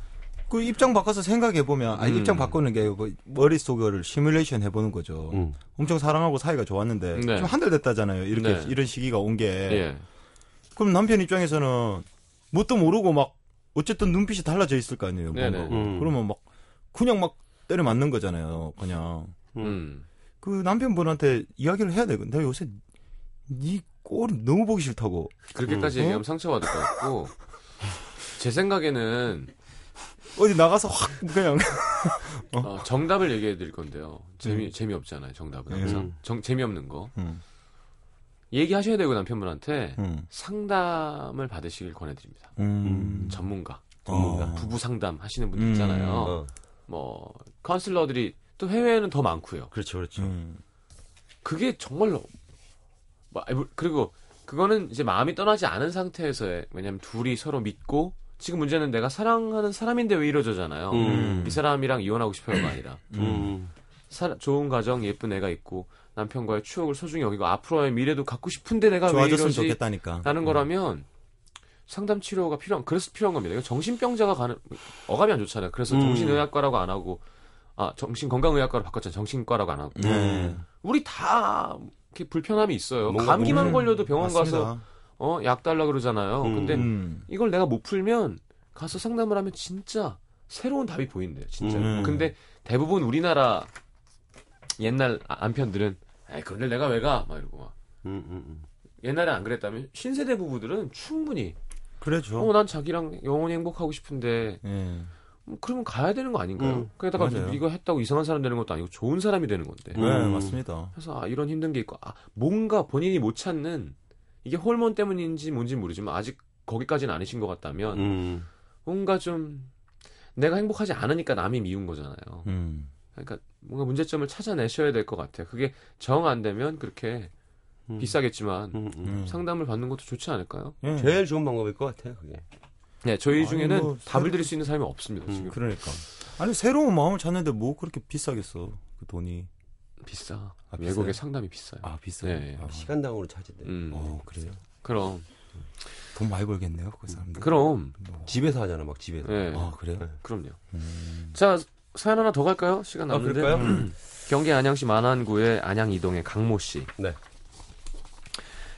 그 입장 바꿔서 생각해 보면 아 음. 입장 바꾸는 게그 머릿속을 시뮬레이션 해보는 거죠. 음. 엄청 사랑하고 사이가 좋았는데 네. 좀한달 됐다잖아요. 이렇게 네. 이런 시기가 온 게. 예. 그럼 남편 입장에서는 뭣도 모르고 막 어쨌든 눈빛이 달라져 있을 거 아니에요. 뭔가. 음. 그러면 막 그냥 막 때려 맞는 거잖아요. 그냥 음. 그 남편분한테 이야기를 해야 되거든. 내가 요새 네 꼴이 너무 보기 싫다고. 그렇게까지 음. 얘기하면 상처받을 것 같고. 제 생각에는 어디 나가서 확 그냥 어, 정답을 얘기해 드릴 건데요. 재미 재미 없잖아요. 정답은 항상 음. 정, 재미없는 거 음, 얘기하셔야 되고 남편분한테 음, 상담을 받으시길 권해드립니다. 음. 전문가, 전문가. 어. 부부 상담 하시는 분들 음. 있잖아요. 어. 뭐 카운슬러들이 또 해외에는 더 많고요. 그렇죠, 그렇죠. 음. 그게 정말로 뭐, 그리고 그거는 이제 마음이 떠나지 않은 상태에서의 왜냐면 둘이 서로 믿고 지금 문제는 내가 사랑하는 사람인데 왜 이러저잖아요. 음. 이 사람이랑 이혼하고 싶어요가 아니라 음. 사- 좋은 가정 예쁜 애가 있고 남편과의 추억을 소중히 여기고 앞으로의 미래도 갖고 싶은데 내가 왜 좋아졌으면 이러지 좋겠다니까. 라는 거라면 상담 치료가 필요한 그래서 필요한 겁니다. 이거 정신병자가 가는 어감이 안 좋잖아요. 그래서 음. 정신의학과라고 안 하고 아 정신건강의학과로 바꿨잖아요. 정신과라고 안 하고 네. 우리 다 이렇게 불편함이 있어요. 감기만 음, 걸려도 병원 가서 맞습니다. 어 약 달라 그러잖아요. 음. 근데 음. 이걸 내가 못 풀면 가서 상담을 하면 진짜 새로운 답이 보인대요. 진짜. 음. 근데 대부분 우리나라 옛날 아- 남편들은 에이 그런데 내가 왜 가? 막 이러고 막. 음, 음, 음. 옛날에 안 그랬다면 신세대 부부들은 충분히 그래죠. 어 난 자기랑 영원히 행복하고 싶은데 예. 뭐 그러면 가야 되는 거 아닌가요? 음, 그러다가 맞아요. 이거 했다고 이상한 사람 되는 것도 아니고 좋은 사람이 되는 건데. 음. 네, 맞습니다. 그래서 아, 이런 힘든 게 있고 아, 뭔가 본인이 못 찾는 이게 호르몬 때문인지 뭔지 모르지만 아직 거기까지는 아니신 것 같다면 음. 뭔가 좀 내가 행복하지 않으니까 남이 미운 거잖아요. 음. 그러니까 뭔가 문제점을 찾아내셔야 될 것 같아요. 그게 정 안 되면 그렇게 음. 비싸겠지만 음, 음. 음. 상담을 받는 것도 좋지 않을까요? 예. 제일 좋은 방법일 것 같아요, 그게. 네, 저희 아니, 중에는 뭐 답을 새로- 드릴 수 있는 사람이 없습니다. 음. 지금 그러니까. 아니 새로운 마음을 찾는데 뭐 그렇게 비싸겠어 그 돈이. 비싸. 아, 비싸요? 상담이 비싸요. 아 비싸. 네. 아, 시간당으로 찾은대. 음, 어 그래요. 그럼 돈 많이 벌겠네요 그 사람들. 그럼 뭐. 집에서 하잖아, 막 집에서. 네, 아 그래요. 그럼요. 음. 자 사연 하나 더 갈까요? 시간 아, 남는데. 그럴까요? 경기 안양시 만안구의 안양 이동의 강모 씨. 네.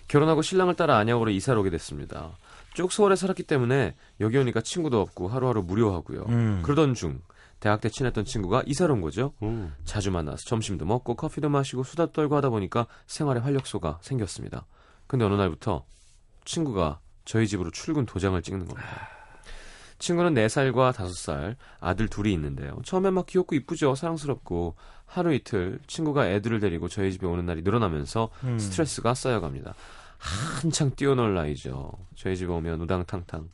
결혼하고 신랑을 따라 안양으로 이사를 오게 됐습니다. 쭉 서울에 살았기 때문에 여기 오니까 친구도 없고 하루하루 무료하고요. 음. 그러던 중 대학 때 친했던 친구가 이사를 온 거죠. 음. 자주 만나서 점심도 먹고 커피도 마시고 수다 떨고 하다 보니까 생활에 활력소가 생겼습니다. 근데 어느 날부터 친구가 저희 집으로 출근 도장을 찍는 겁니다. 친구는 4살과 5살 아들 둘이 있는데요. 처음엔 막 귀엽고 이쁘죠. 사랑스럽고 하루 이틀 친구가 애들을 데리고 저희 집에 오는 날이 늘어나면서 음. 스트레스가 쌓여갑니다. 한창 뛰어놀 나이죠. 저희 집에 오면 우당탕탕.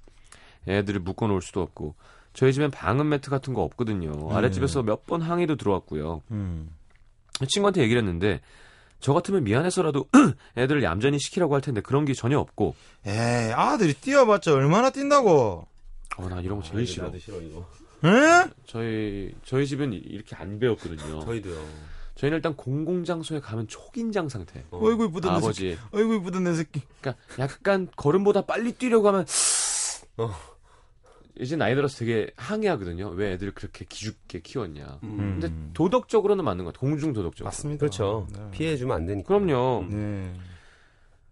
애들을 묶어놓을 수도 없고 저희 집엔 방음 매트 같은 거 없거든요. 아랫집에서 몇 번 항의도 들어왔고요. 음. 친구한테 얘기를 했는데 저 같으면 미안해서라도 애들을 얌전히 시키라고 할 텐데 그런 게 전혀 없고 에이 아들이 뛰어봤자 얼마나 뛴다고. 어 나 이런 거 제일 아, 싫어. 나도 싫어, 이거. 에? 저희 저희 집은 이- 이렇게 안 배웠거든요. 저희도요. 저희는 일단 공공장소에 가면 초긴장 상태. 어. 어이구 이쁘던 내 새끼. 아버지. 어이구 이쁘던 내 새끼. 그러니까 약간 걸음보다 빨리 뛰려고 하면 어. 이제 나이 들어서 되게 항의하거든요. 왜 애들 그렇게 기죽게 키웠냐. 음. 근데 도덕적으로는 맞는 것 같아요. 공중 도덕적으로. 맞습니다. 그렇죠. 네. 피해주면 안 되니까. 그럼요. 네.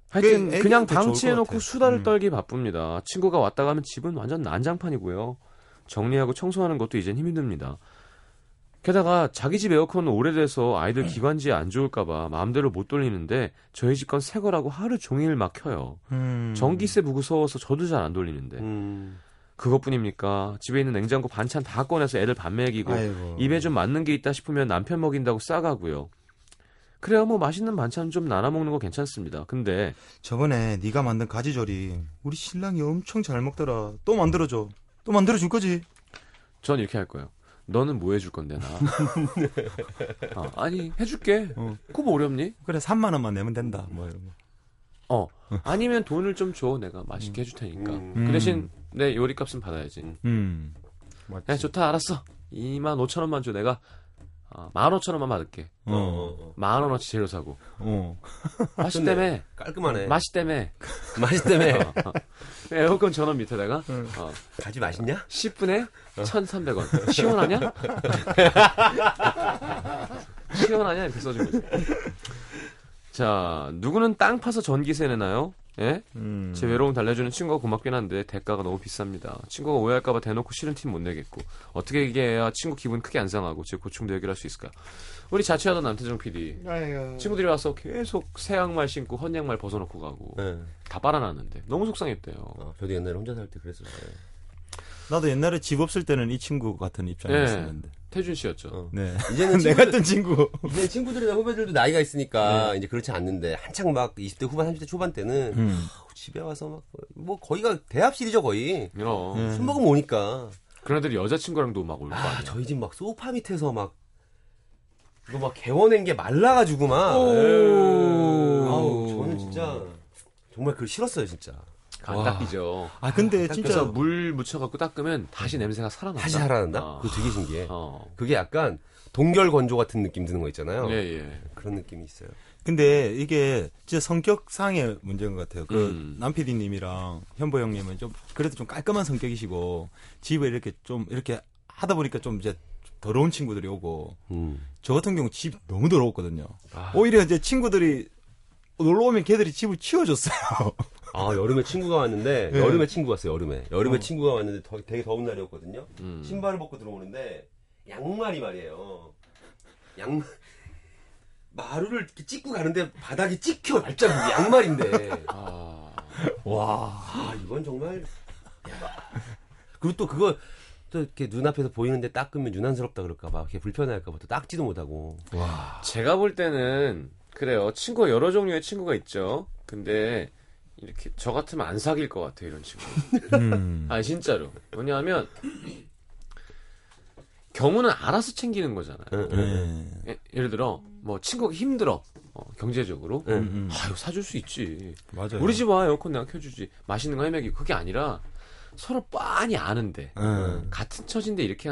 하여튼 그 애기한테 그냥 방치해놓고. 수다를 음. 떨기 바쁩니다. 친구가 왔다 가면 집은 완전 난장판이고요. 정리하고 청소하는 것도 이젠 힘듭니다. 게다가 자기 집 에어컨은 오래돼서 아이들 기관지에 안 좋을까봐 마음대로 못 돌리는데 저희 집 건 새 거라고 하루 종일 막 켜요. 음. 전기세 무서워서 저도 잘 안 돌리는데 음. 그것뿐입니까? 집에 있는 냉장고 반찬 다 꺼내서 애들 밥 먹이고 아이고. 입에 좀 맞는 게 있다 싶으면 남편 먹인다고 싸가고요. 그래야 뭐 맛있는 반찬 좀 나눠 먹는 거 괜찮습니다. 근데 저번에 네가 만든 가지조리 우리 신랑이 엄청 잘 먹더라. 또 만들어줘. 또 만들어 줄 거지? 전 이렇게 할 거예요. 너는 뭐 해줄 건데 나? 어, 아니 해줄게. 어. 그거 뭐 어렵니? 그래 3만 원만 내면 된다. 뭐 이런 거. 어. 아니면 돈을 좀 줘. 내가 맛있게 해줄 테니까. 음. 그 대신 내 요리값은 받아야지. 음. 야 좋다 알았어. 2만 5천 원만 줘. 내가 어, 1만 5천 원만 받을게. 어, 어, 어. 만 원어치 재료 사고. 어. 맛이. 때문에 깔끔하네. 맛이 때문에 맛이 때문에. 어, 어. 에어컨 전원 밑에다가 어, 가지 맛있냐? 10분에 1,300원. 시원하냐? 시원하냐? 이렇게 써준 거죠. 자, 누구는 땅 파서 전기세 내나요? 예? 음. 제 외로움 달래주는 친구가 고맙긴 한데 대가가 너무 비쌉니다. 친구가 오해할까봐 대놓고 싫은 팀 못 내겠고 어떻게 얘기해야 친구 기분 크게 안 상하고 제 고충도 해결할 수 있을까? 우리 자취하던 남태정 PD 아이고. 친구들이 와서 계속 새 양말 신고 헌 양말 벗어놓고 가고 네. 다 빨아놨는데 너무 속상했대요. 어, 저도 옛날에 혼자 살 때 그랬었어요. 나도 옛날에 집 없을 때는 이 친구 같은 입장이었었는데. 태준 씨였죠. 어. 네. 이제는 내 친구들, 같은 친구. 이제 친구들이나 후배들도 나이가 있으니까 이제 그렇지 않는데 한창 막 20대 후반, 30대 초반 때는 음. 집에 와서 막 뭐 거기가 대합실이죠 거의. 어. 음. 술 먹으면 오니까. 그런 애들이 여자친구랑도 막 올거 아 아니야. 저희 집 막 소파 밑에서 막 이거 막 개워낸 게 말라가지고 막. 오. 아우 저는 진짜 정말 그걸 싫었어요 진짜. 안 닦이죠. 아 근데 그래서 진짜 물 묻혀 갖고 닦으면 다시 냄새가 살아난다. 다시 살아난다? 어. 그거 되게 신기해. 어. 그게 약간 동결 건조 같은 느낌 드는 거 있잖아요. 예, 예. 그런 느낌이 있어요. 근데 이게 진짜 성격상의 문제인 것 같아요. 그 음. 남PD님이랑 현보 형님은 좀 그래도 좀 깔끔한 성격이시고 집에 이렇게 좀 이렇게 하다 보니까 좀 이제 더러운 친구들이 오고 음. 저 같은 경우 집 너무 더러웠거든요. 아. 오히려 이제 친구들이 놀러 오면 걔들이 집을 치워줬어요. 아 여름에 친구가 왔는데 네. 여름에 친구 왔어요 여름에 여름에 어. 친구가 왔는데 더- 되게 더운 날이었거든요 음. 신발을 벗고 들어오는데 양말이 말이에요 양 마루를 이렇게 찍고 가는데 바닥이 찍혀 날짜 양말인데 아. 와. 아 이건 정말 야. 그리고 또 그거 또 이렇게 눈앞에서 보이는데 닦으면 유난스럽다 그럴까봐 이렇게 불편할까봐 또 닦지도 못하고 와. 제가 볼 때는 그래요. 친구가 여러 종류의 친구가 있죠. 근데 이렇게 저 같으면 안 사귈 것 같아요. 이런 친구. 음. 아 진짜로. 뭐냐면 경우는 알아서 챙기는 거잖아요. 네. 예, 예를 들어 뭐 친구가 힘들어 어, 경제적으로. 응. 음. 아유 사줄 수 있지. 맞아요. 우리 집 와 에어컨 내가 켜주지. 맛있는 거 해먹이고 그게 아니라 서로 빤히 아는데 음. 같은 처지인데 이렇게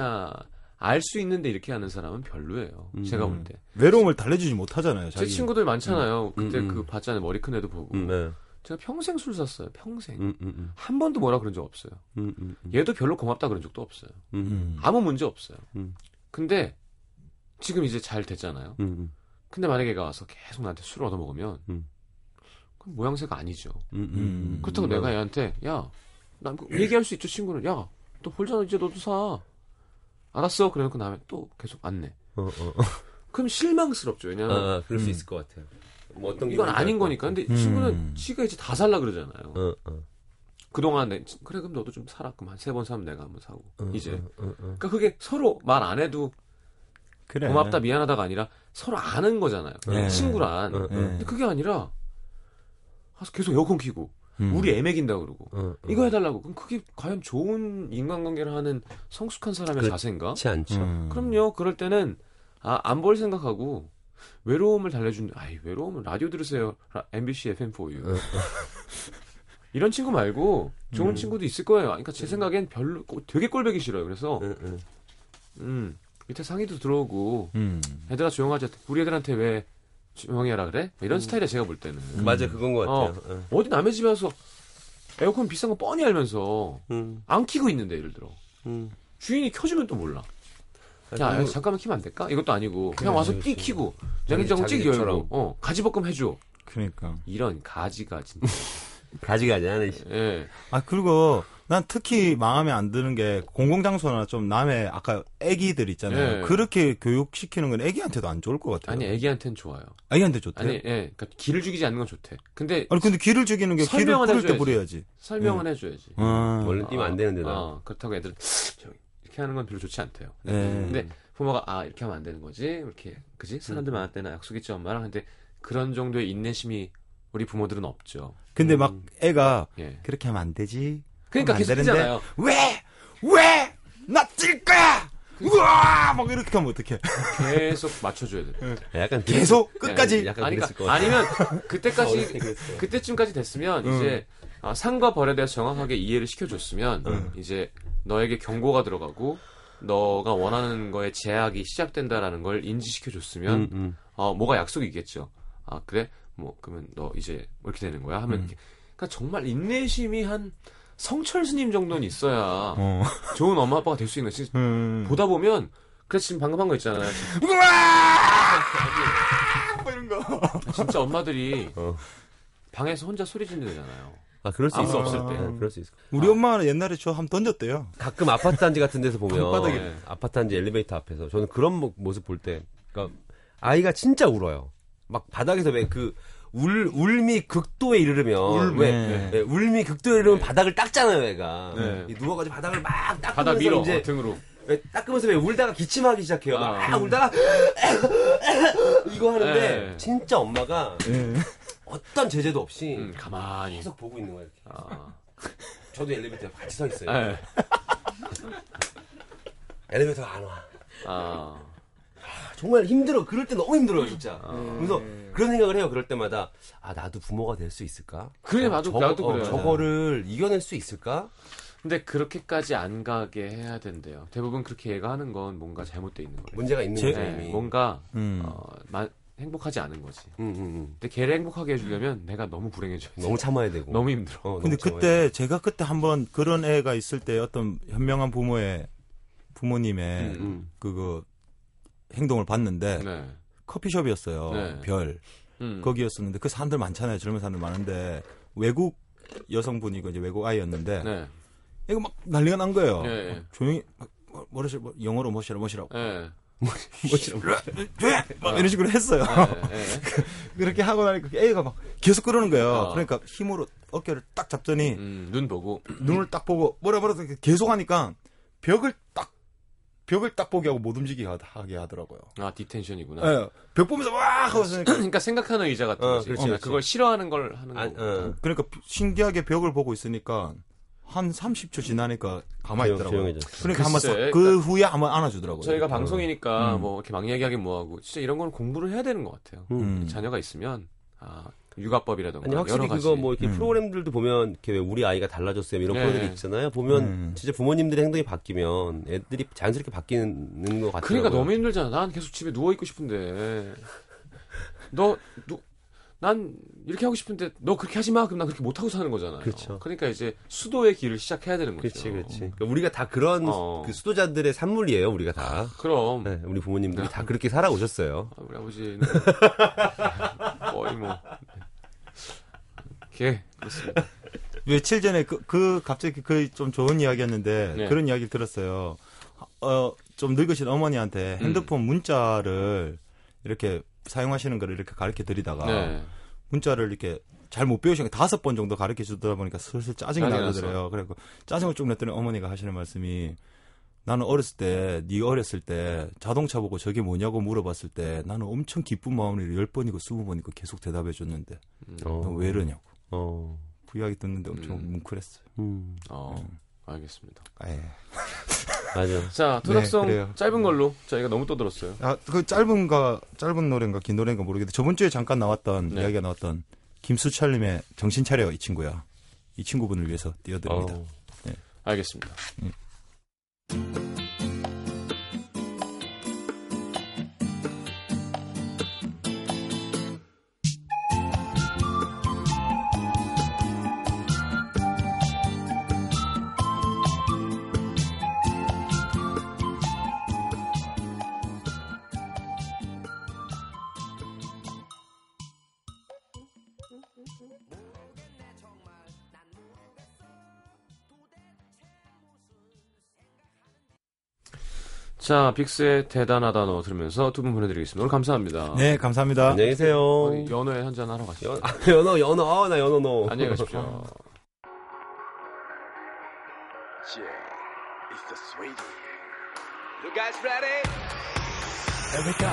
알수 있는데 이렇게 하는 사람은 별로예요. 제가 볼 때. 외로움을 달래주지 못하잖아요. 제 자기. 친구들 많잖아요. 그때 음, 음. 그 봤잖아요. 머리 큰 애도 보고. 음, 네. 제가 평생 술 샀어요. 평생. 음, 음, 음, 한 번도 뭐라 그런 적 없어요. 음, 음, 음, 얘도 별로 고맙다 그런 적도 없어요. 음, 음. 아무 문제 없어요. 음. 근데 지금 이제 잘 됐잖아요. 음, 근데 만약에 얘가 와서 계속 나한테 술을 얻어 먹으면 음. 그럼 모양새가 아니죠. 음, 음. 그렇다고 내가 얘한테 야, 난 그- 얘기할 수 있죠 친구는. 야, 너 볼잖아 이제 너도 사. 알았어. 그래놓고 다음에 또 계속 안 내. 어, 어, 그럼 실망스럽죠. 왜냐면 아, 그럴 수 음. 있을 것 같아요. 뭐 어떤 이건 아닌 거니까. 근데 음. 친구는 지가 이제 다 살라 그러잖아요. 어, 어, 그동안 내, 그래 그럼 너도 좀 사라. 그럼 한 세 번 사면 내가 한번 사고. 어, 이제. 어, 어, 어. 그러니까 그게 서로 말 안 해도 그래. 고맙다 미안하다가 아니라 서로 아는 거잖아요. 네. 친구란. 네. 근데 그게 아니라 계속 에어컨 키고 음. 우리 애 먹인다 그러고 어, 어. 이거 해달라고 그럼 그게 과연 좋은 인간관계를 하는 성숙한 사람의 그렇지 자세인가? 그렇지 않죠. 음. 그럼요. 그럴 때는 아, 안 볼 생각하고 외로움을 달래준 아이 외로움은 라디오 들으세요. 라- MBC FM4U. 어, 이런 친구 말고 좋은 음. 친구도 있을 거예요. 그러니까 제 생각엔 별로 꼴- 되게 꼴배기 싫어요. 그래서 응, 응. 음 밑에 상의도 들어오고 음. 애들아 조용하자. 우리 애들한테 왜 조용히 하라 그래? 이런 스타일이야 제가 볼 때는. 맞아 그건 것 같아요. 어. 어디 남의 집에 와서 에어컨 비싼 거 뻔히 알면서 음, 안 키고 있는데 예를 들어 음. 주인이 켜주면 또 몰라. 야, 야, 잠깐만 키면 안 될까? 이것도 아니고 그냥 와서 그렇지. 띠 키고 자기 찌 열고. 어 가지볶음 해줘. 그러니까. 이런 가지가 진짜. 가지가지 하네. 예. 아 그리고 난 특히 마음에 안 드는 게 공공장소나 좀 남의 아까 애기들 있잖아요. 예. 그렇게 교육시키는 건 애기한테도 안 좋을 것 같아요. 아니 애기한테는 좋아요. 애기한테 좋대. 아니 예. 그러니까 기를 죽이지 않는 건 좋대. 근데 아니 근데 기를 죽이는 게 기를 뿌릴 때 해줘야지. 뿌려야지. 설명은 해줘야지. 아. 원래 뛰면 안 되는데 나. 어, 그렇다고 애들은 저기 이렇게 하는 건 별로 좋지 않대요. 네. 근데 부모가 아 이렇게 하면 안 되는 거지 이렇게 그지 사람들 많을 때나 약속했지 엄마랑 근데 그런 정도의 인내심이 우리 부모들은 없죠. 근데 막 애가 예. 그렇게 하면 안 되지. 그러니까 계속 되는데 뛰잖아요. 왜? 왜? 나찔 거야! 우와! 막 이렇게 하면 어떡해. 계속 맞춰줘야 돼. 약간 계속 끝까지. 약간 아니, 그랬을 것 그러니까, 같아. 아니면 그때까지 그랬어. 그때쯤까지 됐으면 이제 아, 상과 벌에 대해서 정확하게 이해를 시켜줬으면 이제 너에게 경고가 들어가고 너가 원하는 거에 제약이 시작된다라는 걸 인지시켜줬으면 음, 음. 어, 뭐가 약속이 있겠죠. 아, 그래? 뭐, 그러면 너 이제 뭐 이렇게 되는 거야? 하면, 이렇게. 그러니까 정말 인내심이 한 성철 스님 정도는 있어야 어. 좋은 엄마 아빠가 될 수 있는 거지. 음. 보다 보면, 그래서 지금 방금 한 거 있잖아요. 뭐 이런 거. 진짜 엄마들이 어. 방에서 혼자 소리 지르잖아요. 아 그럴 수 있어. 없을 때. 네, 그럴 수 있어. 우리 엄마는 옛날에 저 한번 던졌대요. 가끔 아파트 단지 같은 데서 보면 방바닥에. 아파트 단지 엘리베이터 앞에서 저는 그런 모- 모습 볼 때 그러니까 아이가 진짜 울어요. 막 바닥에서 왜그 울 울미 극도에 이르면 울미. 왜 네. 네, 울미 극도에 이르면 바닥을 닦잖아요, 애가. 네. 이 누워가지고 바닥을 막 닦으면서 바다 밀어, 이제 어, 등으로. 왜 닦으면서 왜 울다가 기침하기 시작해요. 막 아. 울다가 이거 하는데 네. 진짜 엄마가 예. 어떤 제재도 없이 음, 가만히. 계속 보고 있는 거예요. 이렇게. 아, 저도 엘리베이터에 같이 서 있어요. 예. 엘리베이터가 안 와. 아, 정말 힘들어. 그럴 때 너무 힘들어요, 진짜. 아. 그래서 그런 생각을 해요. 그럴 때마다 아 나도 부모가 될 수 있을까? 그래, 어, 나도- 저거, 나도 어, 그래요. 저거를 이겨낼 수 있을까? 근데 그렇게까지 안 가게 해야 된대요. 대부분 그렇게 얘가 하는 건 뭔가 잘못돼 있는 거예요. 문제가 있는 제- 거죠 네. 뭔가, 음. 어, 마- 행복하지 않은 거지. 음, 음, 음. 근데 걔를 행복하게 해주려면 내가 너무 불행해져. 너무 참아야 되고. 너무 힘들어. 어, 근데 너무 참아야 그때 제가 그때 한번 그런 애가 있을 때 어떤 현명한 부모의 부모님의 음, 음. 그거 행동을 봤는데 네. 커피숍이었어요. 네. 별 음. 거기였었는데 그 사람들 많잖아요. 젊은 사람들 많은데 외국 여성분이고 이제 외국 아이였는데 네. 이거 막 난리가 난 거예요. 예, 예. 조용히 뭐- 뭐라시 뭐 영어로 뭐시라 뭐시라고 예. 조용히 막 이런 식으로 했어요. 예, 예. 그렇게 하고 나니까 그 애가 막 계속 그러는 거예요. 어. 그러니까 힘으로 어깨를 딱 잡더니 음, 눈 보고. 눈을 딱 보고 뭐라 뭐라 계속 하니까 벽을 딱 벽을 딱 보게 하고 못 움직이게 하- 하게 하더라고요. 아, 디텐션이구나. 예, 벽 보면서 와 하고 그러니까 생각하는 의자 같은 어, 거지. 그렇지, 어, 그렇지. 그걸 싫어하는 걸 하는 아, 거. 어. 그러니까 신기하게 벽을 보고 있으니까 한 30초 지나니까 가만히 있더라고요. 조용해졌어. 그러니까 한번 싹- 그 후에 한번 안아주더라고요. 저희가 방송이니까 음. 뭐 이렇게 막 얘기하긴 뭐하고 진짜 이런 건 공부를 해야 되는 것 같아요. 음. 자녀가 있으면 아, 육아법이라던가 아니 확실히 여러 가지. 그거 뭐 이렇게 음. 프로그램들도 보면 이렇게 왜 우리 아이가 달라졌어요 이런 네. 프로들이 있잖아요. 보면 음. 진짜 부모님들의 행동이 바뀌면 애들이 자연스럽게 바뀌는 것 같아요. 그러니까 너무 힘들잖아. 난 계속 집에 누워 있고 싶은데 너, 누, 난 이렇게 하고 싶은데 너 그렇게 하지 마. 그럼 난 그렇게 못 하고 사는 거잖아요. 그렇죠. 그러니까 이제 수도의 길을 시작해야 되는 거죠. 그렇지, 그렇지. 그러니까 우리가 다 그런 어. 그 수도자들의 산물이에요. 우리가 다. 그럼 네, 우리 부모님들이 다 그렇게 살아오셨어요. 아, 우리 아버지는 거의 뭐 개 그렇습니다. 며칠 전에 그, 그 갑자기 그 좀 좋은 이야기였는데 네. 그런 이야기를 들었어요. 어, 좀 늙으신 어머니한테 음. 핸드폰 문자를 이렇게 사용하시는 거를 이렇게 가르쳐 드리다가 네. 문자를 이렇게 잘 못 배우시니까 다섯 번 정도 가르쳐 주다 보니까 슬슬 짜증이 나더래요. 그래서 짜증을 쭉 냈더니 어머니가 하시는 말씀이 나는 어렸을 때, 네 어렸을 때 자동차 보고 저게 뭐냐고 물어봤을 때 나는 엄청 기쁜 마음으로 열 번이고 스무 번이고 계속 대답해 줬는데 어. 너왜 이러냐고. 어. 그 이야기 듣는데 엄청 음. 뭉클했어요. 음. 어, 알겠습니다. 에. 맞아. 자, 토닥성 네. 짧은 걸로 저희가 너무 떠들었어요. 아, 그 짧은가 짧은 노래인가 긴 노래인가 모르겠는데 저번 주에 잠깐 나왔던 네. 이야기가 나왔던 김수철님의 정신 차려 이 친구야. 이 친구분을 위해서 띄워드립니다. 어. 알겠습니다. 자, 빅스의 대단하다 너 들으면서 두 분 보내드리겠습니다. 오늘 감사합니다. 네, 감사합니다. 안녕히 계세요. 연어에 한잔 하러 가시죠. 연, 아, 연어, 연어, 아, 나 연어 넣어. 안녕히 가십시오. Yeah, it's the sweetie. You guys ready? Here we go.